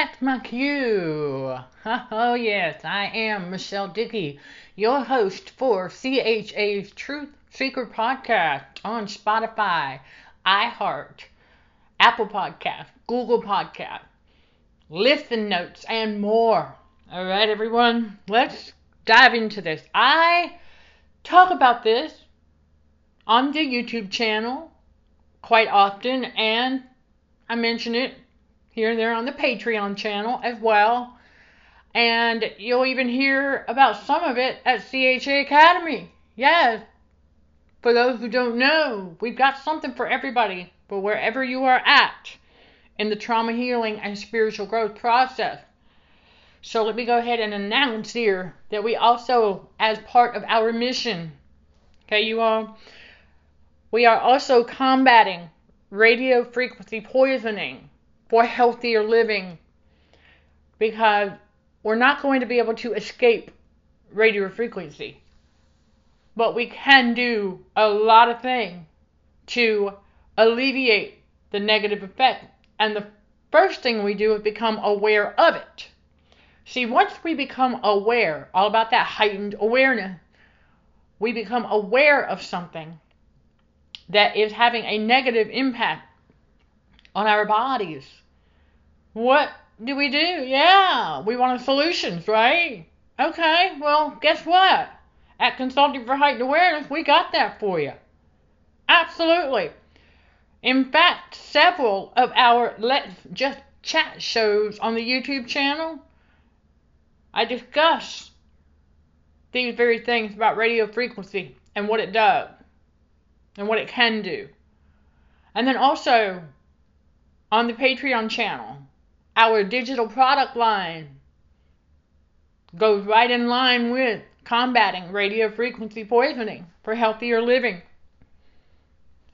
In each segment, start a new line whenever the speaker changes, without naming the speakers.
That's my cue. Oh, yes, I am Michelle Dickey, your host for CHA's Truth Seeker podcast on Spotify, iHeart, Apple Podcast, Google Podcast, Listen Notes, and more. All right, everyone, let's dive into this. I talk about this on the YouTube channel quite often, and I mention it here and there on the Patreon channel as well. And you'll even hear about some of it at CHA Academy. Yes. For those who don't know, we've got something for everybody, for wherever you are at in the trauma healing and spiritual growth process. So let me go ahead and announce here that we also, as part of our mission, okay, you all, we are also combating radio frequency poisoning for healthier living because we're not going to be able to escape radio frequency. But we can do a lot of things to alleviate the negative effect. And the first thing we do is become aware of it. See, once we become aware, all about that heightened awareness, we become aware of something that is having a negative impact on our bodies. What do we do? Yeah, we want solutions, right? Okay, well, guess what? At Consulting for Heightened Awareness, we got that for you. Absolutely. In fact, several of our Let's Just Chat shows on the YouTube channel, I discuss these very things about radio frequency and what it does and what it can do. And then also on the Patreon channel, our digital product line goes right in line with combating radio frequency poisoning for healthier living.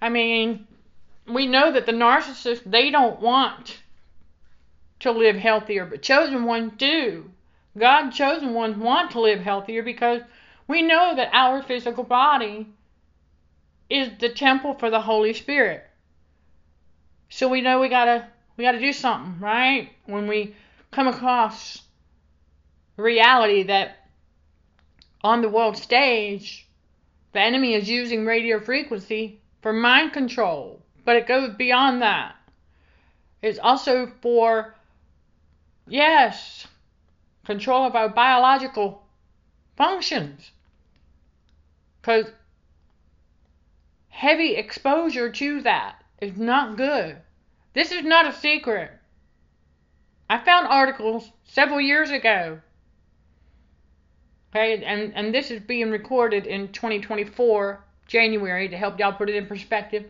I mean, we know that the narcissists, they don't want to live healthier, but chosen ones do. God chosen ones want to live healthier because we know that our physical body is the temple for the Holy Spirit. So we know we gotta we gotta do something, right? When we come across reality that on the world stage the enemy is using radio frequency for mind control, but it goes beyond that. It's also for yes, control of our biological functions. Because heavy exposure to that is not good. This is not a secret. I found articles several years ago. Okay, and, and this is being recorded in 2024, January, to help y'all put it in perspective.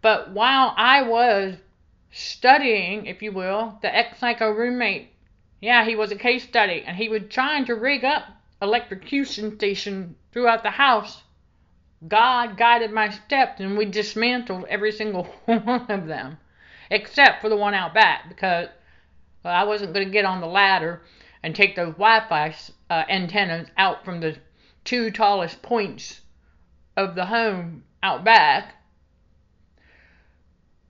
But while I was studying, if you will, the ex psycho roommate, yeah, he was a case study, and he was trying to rig up electrocution station throughout the house God guided my steps and we dismantled every single one of them, except for the one out back because well, I wasn't going to get on the ladder and take those Wi Fi uh, antennas out from the two tallest points of the home out back.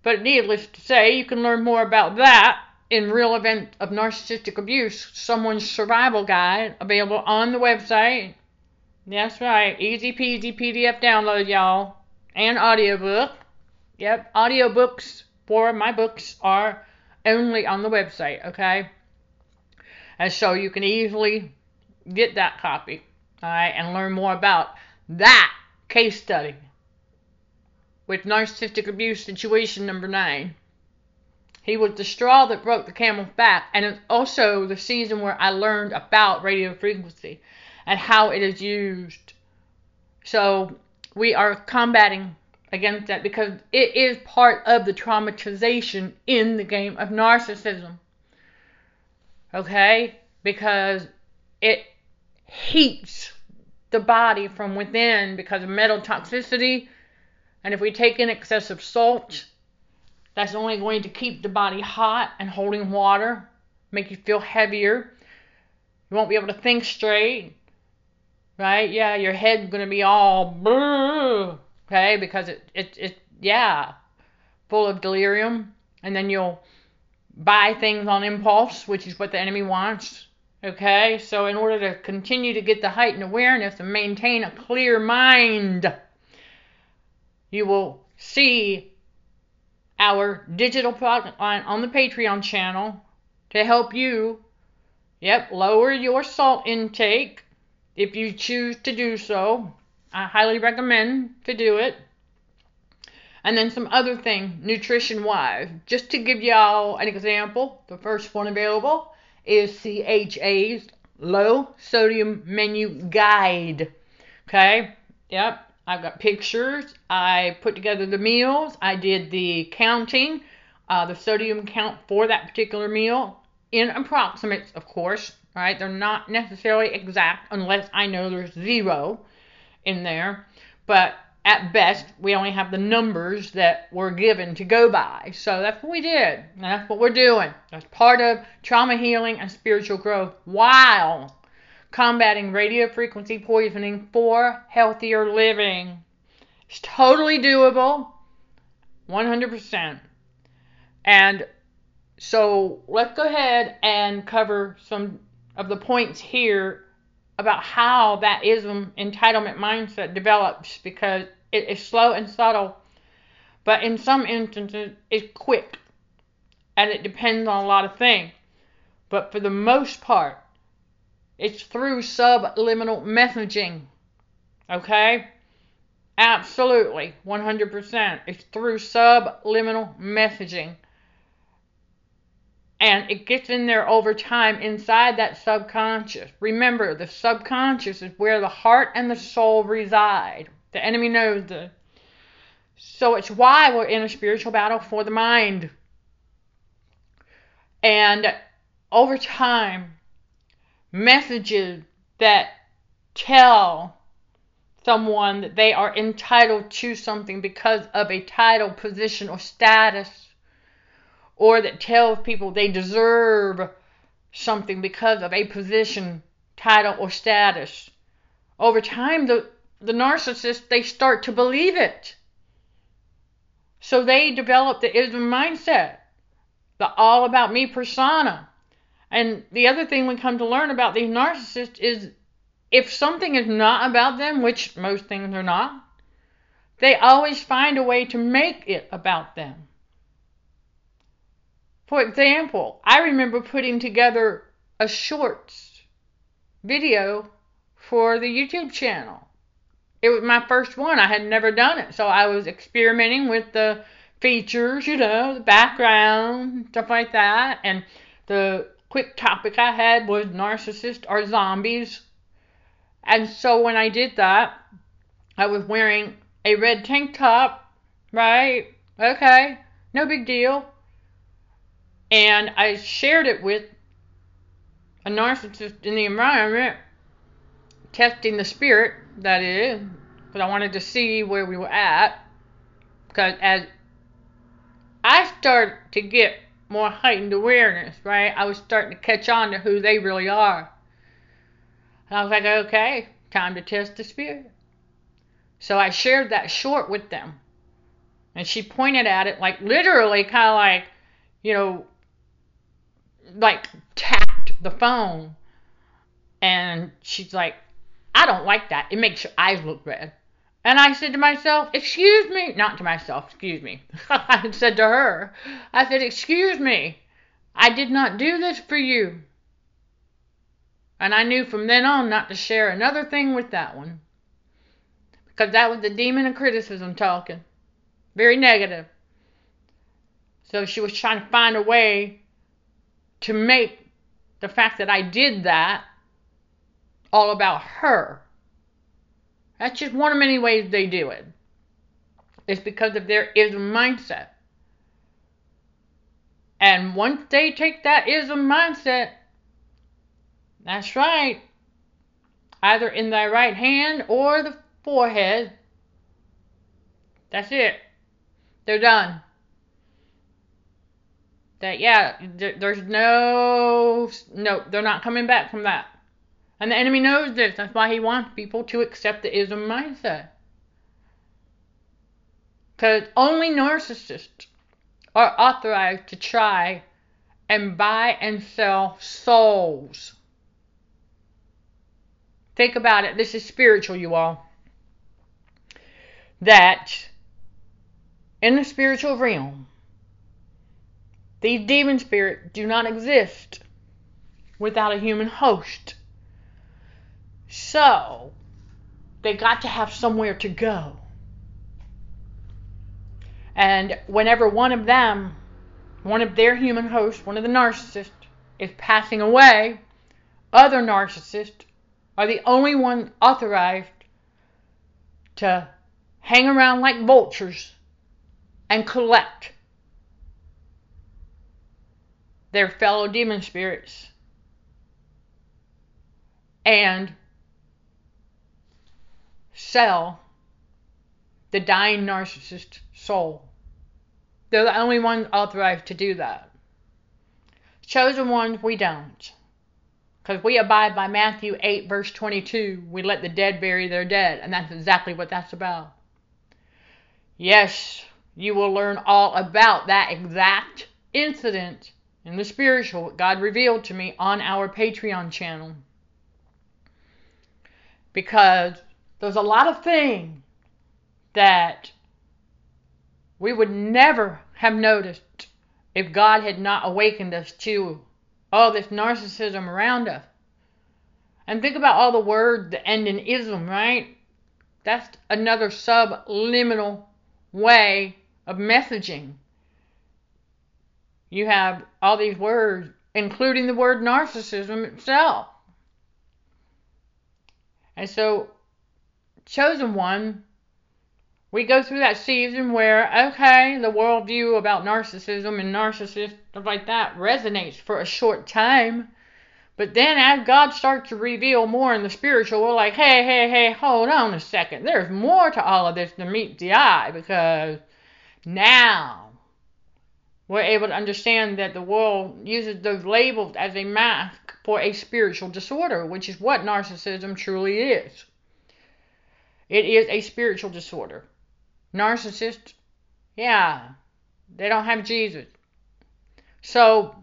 But needless to say, you can learn more about that in Real Event of Narcissistic Abuse, Someone's Survival Guide, available on the website that's right. Easy peasy PDF download, y'all. And audiobook. Yep, audiobooks for my books are only on the website, okay? And so you can easily get that copy, all right, and learn more about that case study with narcissistic abuse situation number nine. He was the straw that broke the camel's back, and it's also the season where I learned about radio frequency and how it is used. So we are combating against that because it is part of the traumatization in the game of narcissism. Okay? Because it heats the body from within because of metal toxicity. And if we take in excessive salt, that's only going to keep the body hot and holding water, make you feel heavier. You won't be able to think straight right? Yeah, your head's gonna be all okay, because it it it yeah, full of delirium, and then you'll buy things on impulse, which is what the enemy wants. Okay, so in order to continue to get the heightened awareness and maintain a clear mind, you will see our digital product line on the Patreon channel to help you, yep, lower your salt intake if you choose to do so. I highly recommend to do it. And then some other thing, nutrition wise. Just to give y'all an example, the first one available is CHA's low sodium menu guide. Okay? Yep. I've got pictures. I put together the meals. I did the counting, uh, the sodium count for that particular meal in approximates, of course. Right? They're not necessarily exact unless I know there's zero in there. But at best, we only have the numbers that were given to go by. So that's what we did. And that's what we're doing. That's part of trauma healing and spiritual growth while combating radio frequency poisoning for healthier living. It's totally doable. 100%. And so let's go ahead and cover some of the points here about how that ism entitlement mindset develops because it is slow and subtle, but in some instances it's quick and it depends on a lot of things. But for the most part, it's through subliminal messaging. Okay? Absolutely, 100%. It's through subliminal messaging and it gets in there over time inside that subconscious. Remember, the subconscious is where the heart and the soul reside. The enemy knows this. So it's why we're in a spiritual battle for the mind. And over time, messages that tell someone that they are entitled to something because of a title, position, or status or that tells people they deserve something because of a position, title, or status. Over time, the, the narcissist, they start to believe it. So they develop the ism mindset, the all about me persona. And the other thing we come to learn about these narcissists is if something is not about them, which most things are not, they always find a way to make it about them. For example, I remember putting together a shorts video for the YouTube channel. It was my first one. I had never done it. So I was experimenting with the features, you know, the background, stuff like that. And the quick topic I had was narcissists or zombies. And so when I did that, I was wearing a red tank top, right? Okay, no big deal. And I shared it with a narcissist in the environment, testing the spirit, that is, because I wanted to see where we were at. Because as I started to get more heightened awareness, right, I was starting to catch on to who they really are. And I was like, okay, time to test the spirit. So I shared that short with them. And she pointed at it like literally kind of like, you know, like tapped the phone and she's like, I don't like that. It makes your eyes look red. And I said to myself, Excuse me. Not to myself, excuse me. I said to her, I said, Excuse me. I did not do this for you. And I knew from then on not to share another thing with that one. Because that was the demon of criticism talking. Very negative. So she was trying to find a way to make the fact that I did that all about her. That's just one of many ways they do it. It's because of their ism mindset. And once they take that ism mindset, that's right, either in their right hand or the forehead, that's it. They're done that yeah, there's no no, they're not coming back from that. And the enemy knows this. That's why he wants people to accept the ism mindset. Because only narcissists are authorized to try and buy and sell souls. Think about it. This is spiritual, you all. That in the spiritual realm, these demon spirits do not exist without a human host. So, they got to have somewhere to go. And whenever one of them, one of their human hosts, one of the narcissists, is passing away, other narcissists are the only ones authorized to hang around like vultures and collect their fellow demon spirits and sell the dying narcissist soul. They're the only ones authorized to do that. Chosen ones, we don't. Because we abide by Matthew 8, verse 22. We let the dead bury their dead. And that's exactly what that's about. Yes, you will learn all about that exact incident in the spiritual God revealed to me on our Patreon channel. Because there's a lot of things that we would never have noticed if God had not awakened us to all this narcissism around us. And think about all the words that end in ism, right? That's another subliminal way of messaging. You have all these words, including the word narcissism itself. And so, chosen one we go through that season where, okay, the worldview about narcissism and narcissists, stuff like that, resonates for a short time. But then as God starts to reveal more in the spiritual, we're like, hey, hey, hey, hold on a second. There's more to all of this than meets the eye because now we're able to understand that the world uses those labels as a mask for a spiritual disorder, which is what narcissism truly is. It is a spiritual disorder. Narcissists, yeah, they don't have Jesus. So,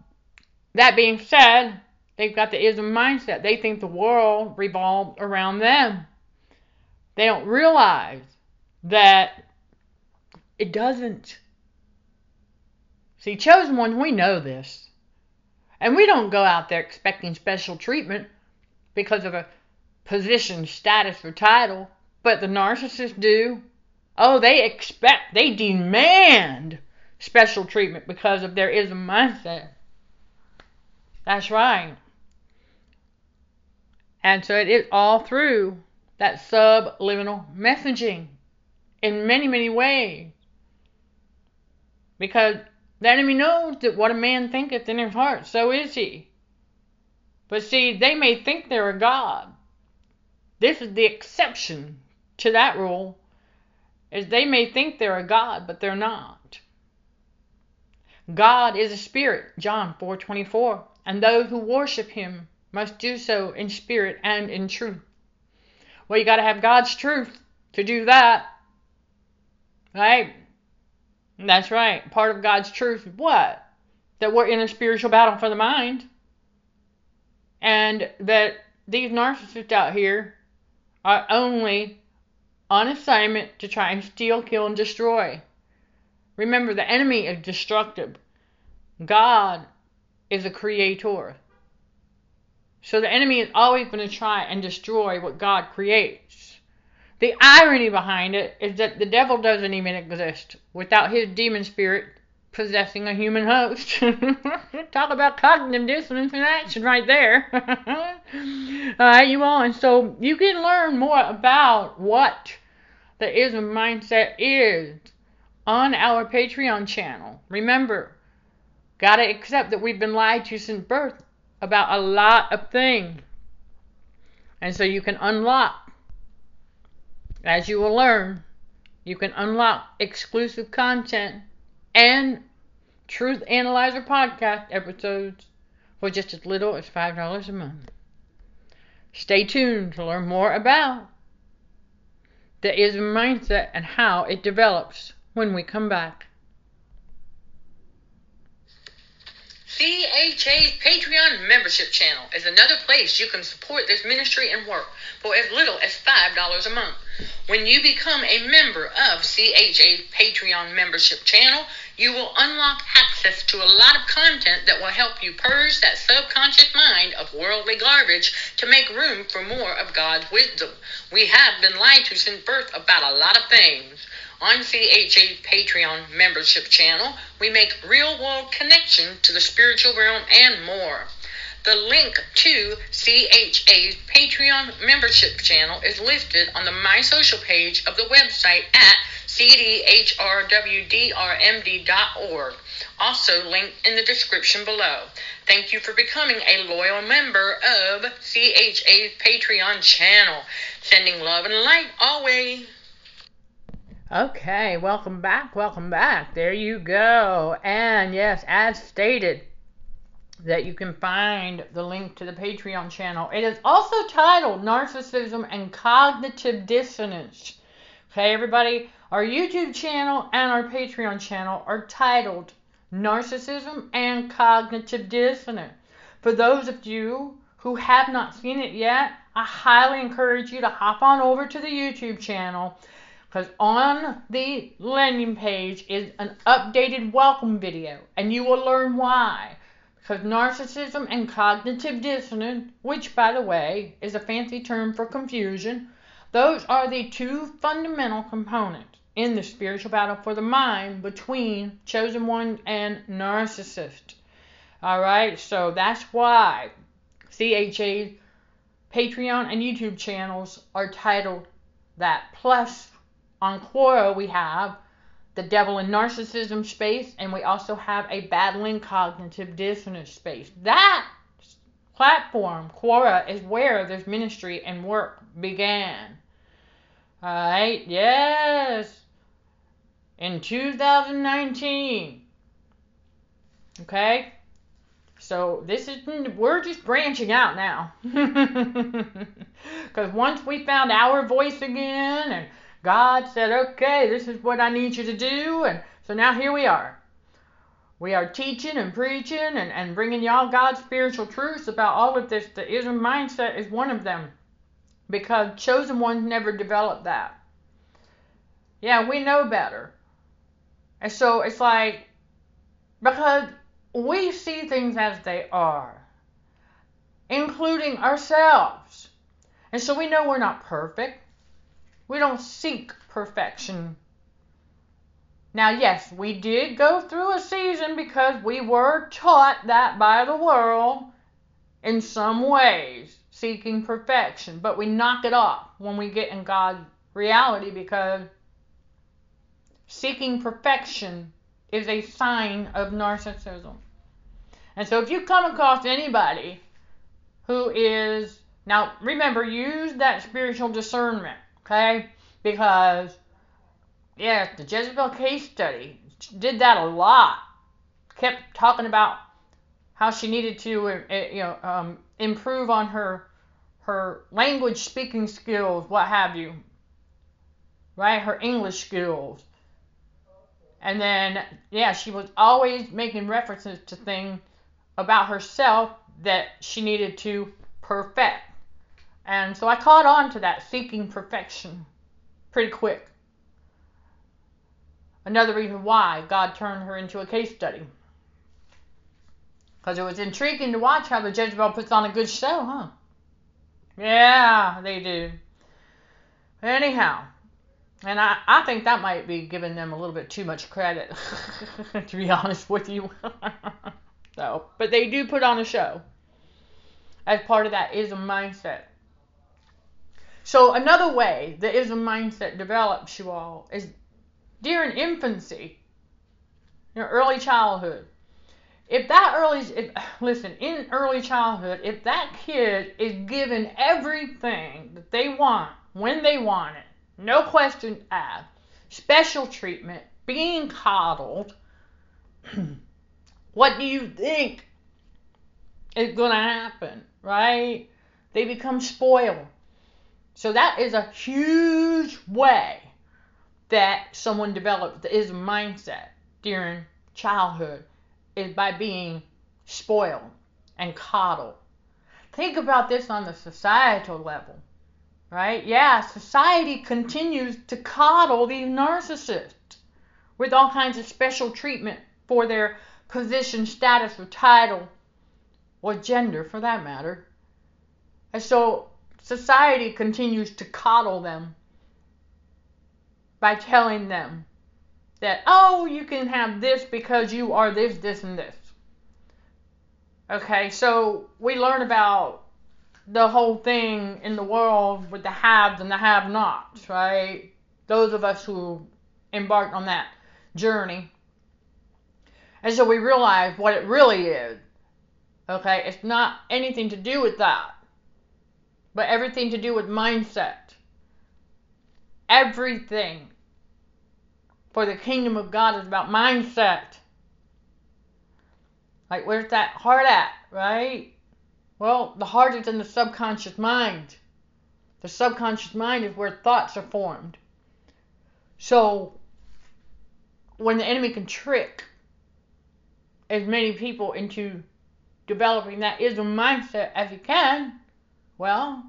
that being said, they've got the ism mindset. They think the world revolves around them. They don't realize that it doesn't. See, chosen ones, we know this. And we don't go out there expecting special treatment because of a position, status, or title, but the narcissists do. Oh, they expect, they demand special treatment because of their ism mindset. That's right. And so it is all through that subliminal messaging in many, many ways. Because the enemy knows that what a man thinketh in his heart, so is he. But see, they may think they're a God. This is the exception to that rule is they may think they're a god, but they're not. God is a spirit, John 4:24, and those who worship him must do so in spirit and in truth. Well, you got to have God's truth to do that. Right? That's right. Part of God's truth is what? That we're in a spiritual battle for the mind. And that these narcissists out here are only on assignment to try and steal, kill, and destroy. Remember, the enemy is destructive. God is a creator. So the enemy is always going to try and destroy what God creates. The irony behind it is that the devil doesn't even exist without his demon spirit possessing a human host. Talk about cognitive dissonance in action right there. all right, you all. And so you can learn more about what the ism mindset is on our Patreon channel. Remember, gotta accept that we've been lied to since birth about a lot of things. And so you can unlock, as you will learn, you can unlock exclusive content and Truth Analyzer podcast episodes for just as little as $5 a month. Stay tuned to learn more about the ism mindset and how it develops when we come back. CHA's Patreon membership channel is another place you can support this ministry and work for as little as $5 a month. When you become a member of CHA's Patreon membership channel, you will unlock access to a lot of content that will help you purge that subconscious mind of worldly garbage to make room for more of God's wisdom. We have been lied to since birth about a lot of things. On CHA Patreon membership channel, we make real world connection to the spiritual realm and more. The link to CHA's Patreon membership channel is listed on the My Social page of the website at cdhrwdrmd.org, also linked in the description below. Thank you for becoming a loyal member of CHA's Patreon channel. Sending love and light always. Okay, welcome back, welcome back. There you go. And yes, as stated, that you can find the link to the Patreon channel. It is also titled Narcissism and Cognitive Dissonance. Okay, everybody, our YouTube channel and our Patreon channel are titled Narcissism and Cognitive Dissonance. For those of you who have not seen it yet, I highly encourage you to hop on over to the YouTube channel because on the landing page is an updated welcome video, and you will learn why. Because narcissism and cognitive dissonance, which by the way is a fancy term for confusion, those are the two fundamental components in the spiritual battle for the mind between chosen one and narcissist. All right, so that's why CHA Patreon and YouTube channels are titled that. Plus, on Quora, we have the devil and narcissism space, and we also have a battling cognitive dissonance space. That platform, Quora, is where this ministry and work began. Alright, yes. In 2019. Okay? So this is we're just branching out now. Cuz once we found our voice again and God said, okay, this is what I need you to do. And so now here we are. We are teaching and preaching and, and bringing y'all God's spiritual truths about all of this. The ism mindset is one of them because chosen ones never developed that. Yeah, we know better. And so it's like, because we see things as they are, including ourselves. And so we know we're not perfect. We don't seek perfection. Now, yes, we did go through a season because we were taught that by the world in some ways, seeking perfection. But we knock it off when we get in God's reality because seeking perfection is a sign of narcissism. And so if you come across anybody who is, now remember, use that spiritual discernment Okay? Because, yeah, the Jezebel case study did that a lot. Kept talking about how she needed to, uh, uh, you know, um, improve on her her language speaking skills, what have you. Right? Her English skills. And then, yeah, she was always making references to things about herself that she needed to perfect. And so I caught on to that seeking perfection pretty quick. Another reason why God turned her into a case study. Because it was intriguing to watch how the Jezebel puts on a good show, huh? Yeah, they do. Anyhow, and I, I think that might be giving them a little bit too much credit, to be honest with you. so, but they do put on a show as part of that is a mindset. So another way the ism mindset develops you all is during infancy, your early childhood. If that early, if, listen, in early childhood, if that kid is given everything that they want when they want it, no questions asked, special treatment, being coddled, what do you think is going to happen, right? They become spoiled. So that is a huge way that someone develops the ism mindset during childhood is by being spoiled and coddled. Think about this on the societal level, right? Yeah, society continues to coddle these narcissists with all kinds of special treatment for their position, status, or title, or gender for that matter. And so society continues to coddle them by telling them that, oh, you can have this because you are this, this, and this. Okay, so we learn about the whole thing in the world with the haves and the have nots, right? Those of us who embarked on that journey. And so we realize what it really is. Okay, it's not anything to do with that, but everything to do with mindset. Everything for the kingdom of God is about mindset. Like, where's that heart at, right? Well, the heart is in the subconscious mind. The subconscious mind is where thoughts are formed. So, when the enemy can trick as many people into developing that ism mindset as he can, well,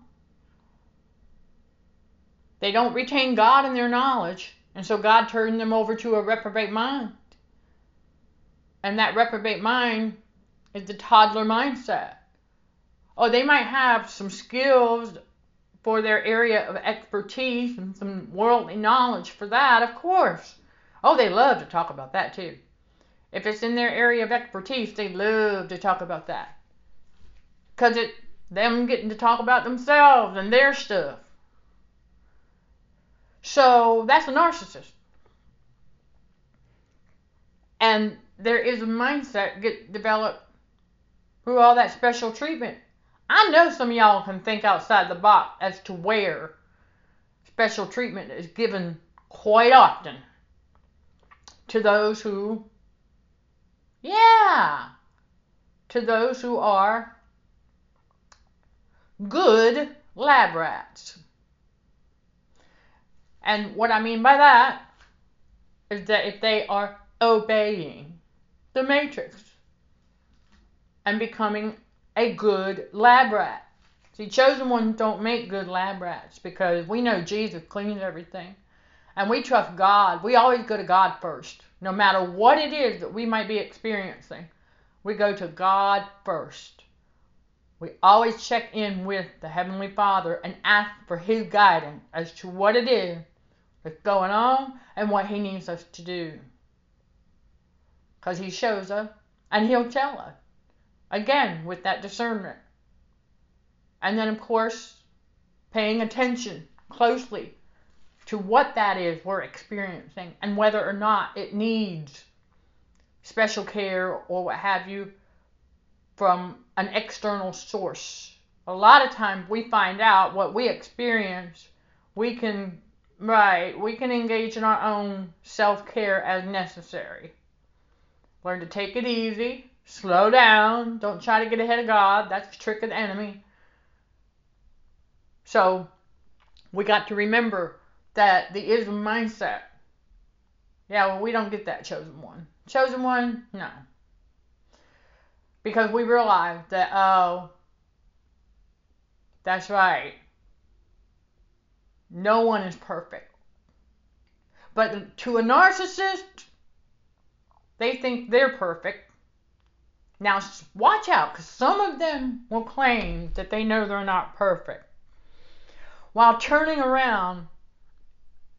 they don't retain God in their knowledge, and so God turned them over to a reprobate mind. And that reprobate mind is the toddler mindset. Oh, they might have some skills for their area of expertise and some worldly knowledge for that, of course. Oh, they love to talk about that too. If it's in their area of expertise, they love to talk about that. Because it them getting to talk about themselves and their stuff. So that's a narcissist. And there is a mindset get developed through all that special treatment. I know some of y'all can think outside the box as to where special treatment is given quite often to those who, yeah, to those who are good lab rats. And what I mean by that is that if they are obeying the matrix and becoming a good lab rat. See, chosen ones don't make good lab rats because we know Jesus cleans everything. And we trust God. We always go to God first. No matter what it is that we might be experiencing, we go to God first. We always check in with the Heavenly Father and ask for His guidance as to what it is that's going on and what He needs us to do. Because He shows us and He'll tell us. Again, with that discernment. And then, of course, paying attention closely to what that is we're experiencing and whether or not it needs special care or what have you from an external source. A lot of times we find out what we experience, we can right, we can engage in our own self-care as necessary. Learn to take it easy, slow down, don't try to get ahead of God. That's the trick of the enemy. So, we got to remember that the ism mindset. Yeah, well, we don't get that chosen one. Chosen one, no. Because we realize that, oh, that's right. No one is perfect. But to a narcissist, they think they're perfect. Now, watch out, because some of them will claim that they know they're not perfect while turning around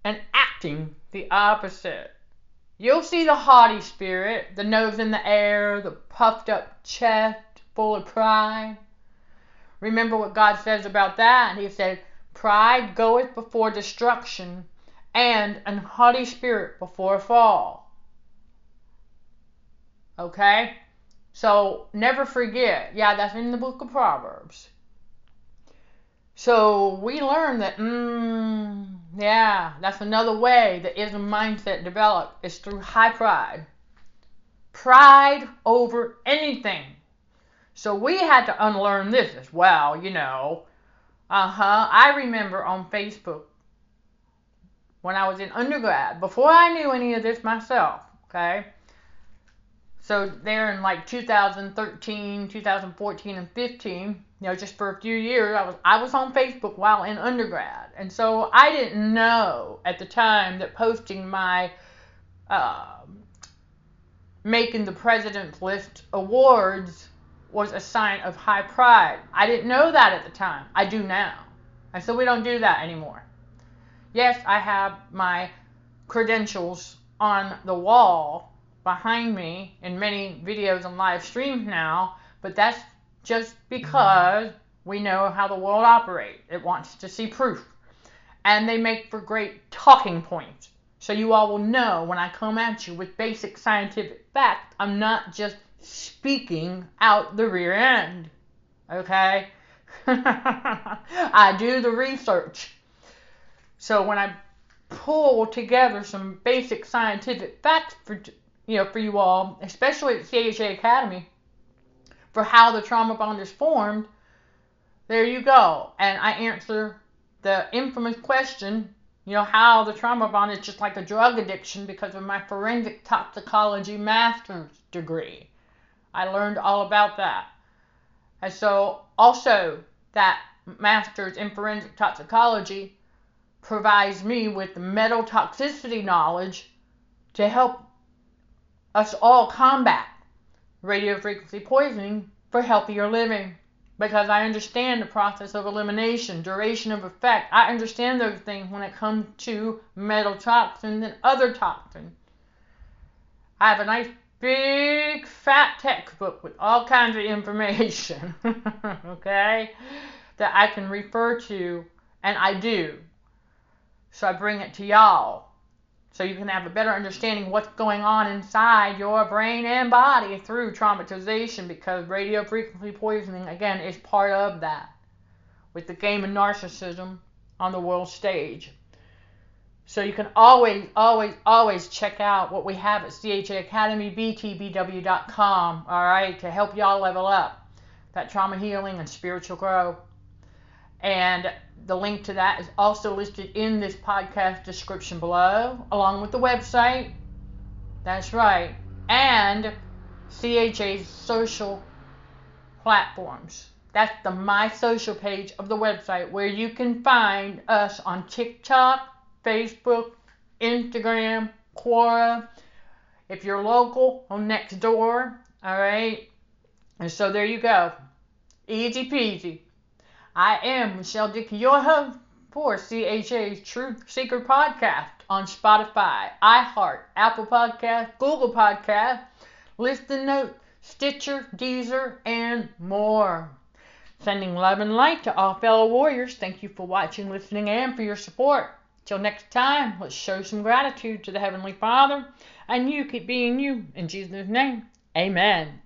and acting the opposite. You'll see the haughty spirit, the nose in the air, the puffed up chest full of pride. Remember what God says about that? He said, Pride goeth before destruction, and an haughty spirit before a fall. Okay? So never forget. Yeah, that's in the book of Proverbs. So we learn that, mm, yeah, that's another way the ism mindset developed is through high pride. Pride over anything. So we had to unlearn this as well, you know. Uh huh. I remember on Facebook when I was in undergrad, before I knew any of this myself, okay? So there in like 2013, 2014, and 15, you know, just for a few years, I was I was on Facebook while in undergrad, and so I didn't know at the time that posting my uh, making the president's list awards was a sign of high pride. I didn't know that at the time. I do now, and so we don't do that anymore. Yes, I have my credentials on the wall behind me in many videos and live streams now, but that's just because we know how the world operates. It wants to see proof. And they make for great talking points. So you all will know when I come at you with basic scientific facts, I'm not just speaking out the rear end. Okay? I do the research. So when I pull together some basic scientific facts for you know for you all, especially at CHA Academy, for how the trauma bond is formed, there you go. And I answer the infamous question, you know, how the trauma bond is just like a drug addiction because of my forensic toxicology master's degree. I learned all about that. And so also that master's in forensic toxicology provides me with the metal toxicity knowledge to help us all combat radio frequency poisoning for healthier living because I understand the process of elimination, duration of effect. I understand those things when it comes to metal toxins and other toxins. I have a nice big fat textbook with all kinds of information, okay, that I can refer to, and I do. So I bring it to y'all so you can have a better understanding what's going on inside your brain and body through traumatization because radio frequency poisoning again is part of that with the game of narcissism on the world stage. So you can always always always check out what we have at cha academy btbw.com all right to help y'all level up that trauma healing and spiritual growth and the link to that is also listed in this podcast description below, along with the website. That's right. And CHA's social platforms. That's the My Social page of the website where you can find us on TikTok, Facebook, Instagram, Quora. If you're local, on Nextdoor. All right. And so there you go. Easy peasy. I am Michelle host for CHA's Truth Seeker podcast on Spotify, iHeart, Apple Podcast, Google Podcast, Listen Note, Stitcher, Deezer, and more. Sending love and light to all fellow warriors. Thank you for watching, listening, and for your support. Till next time, let's show some gratitude to the Heavenly Father, and you keep being you. In Jesus' name, amen.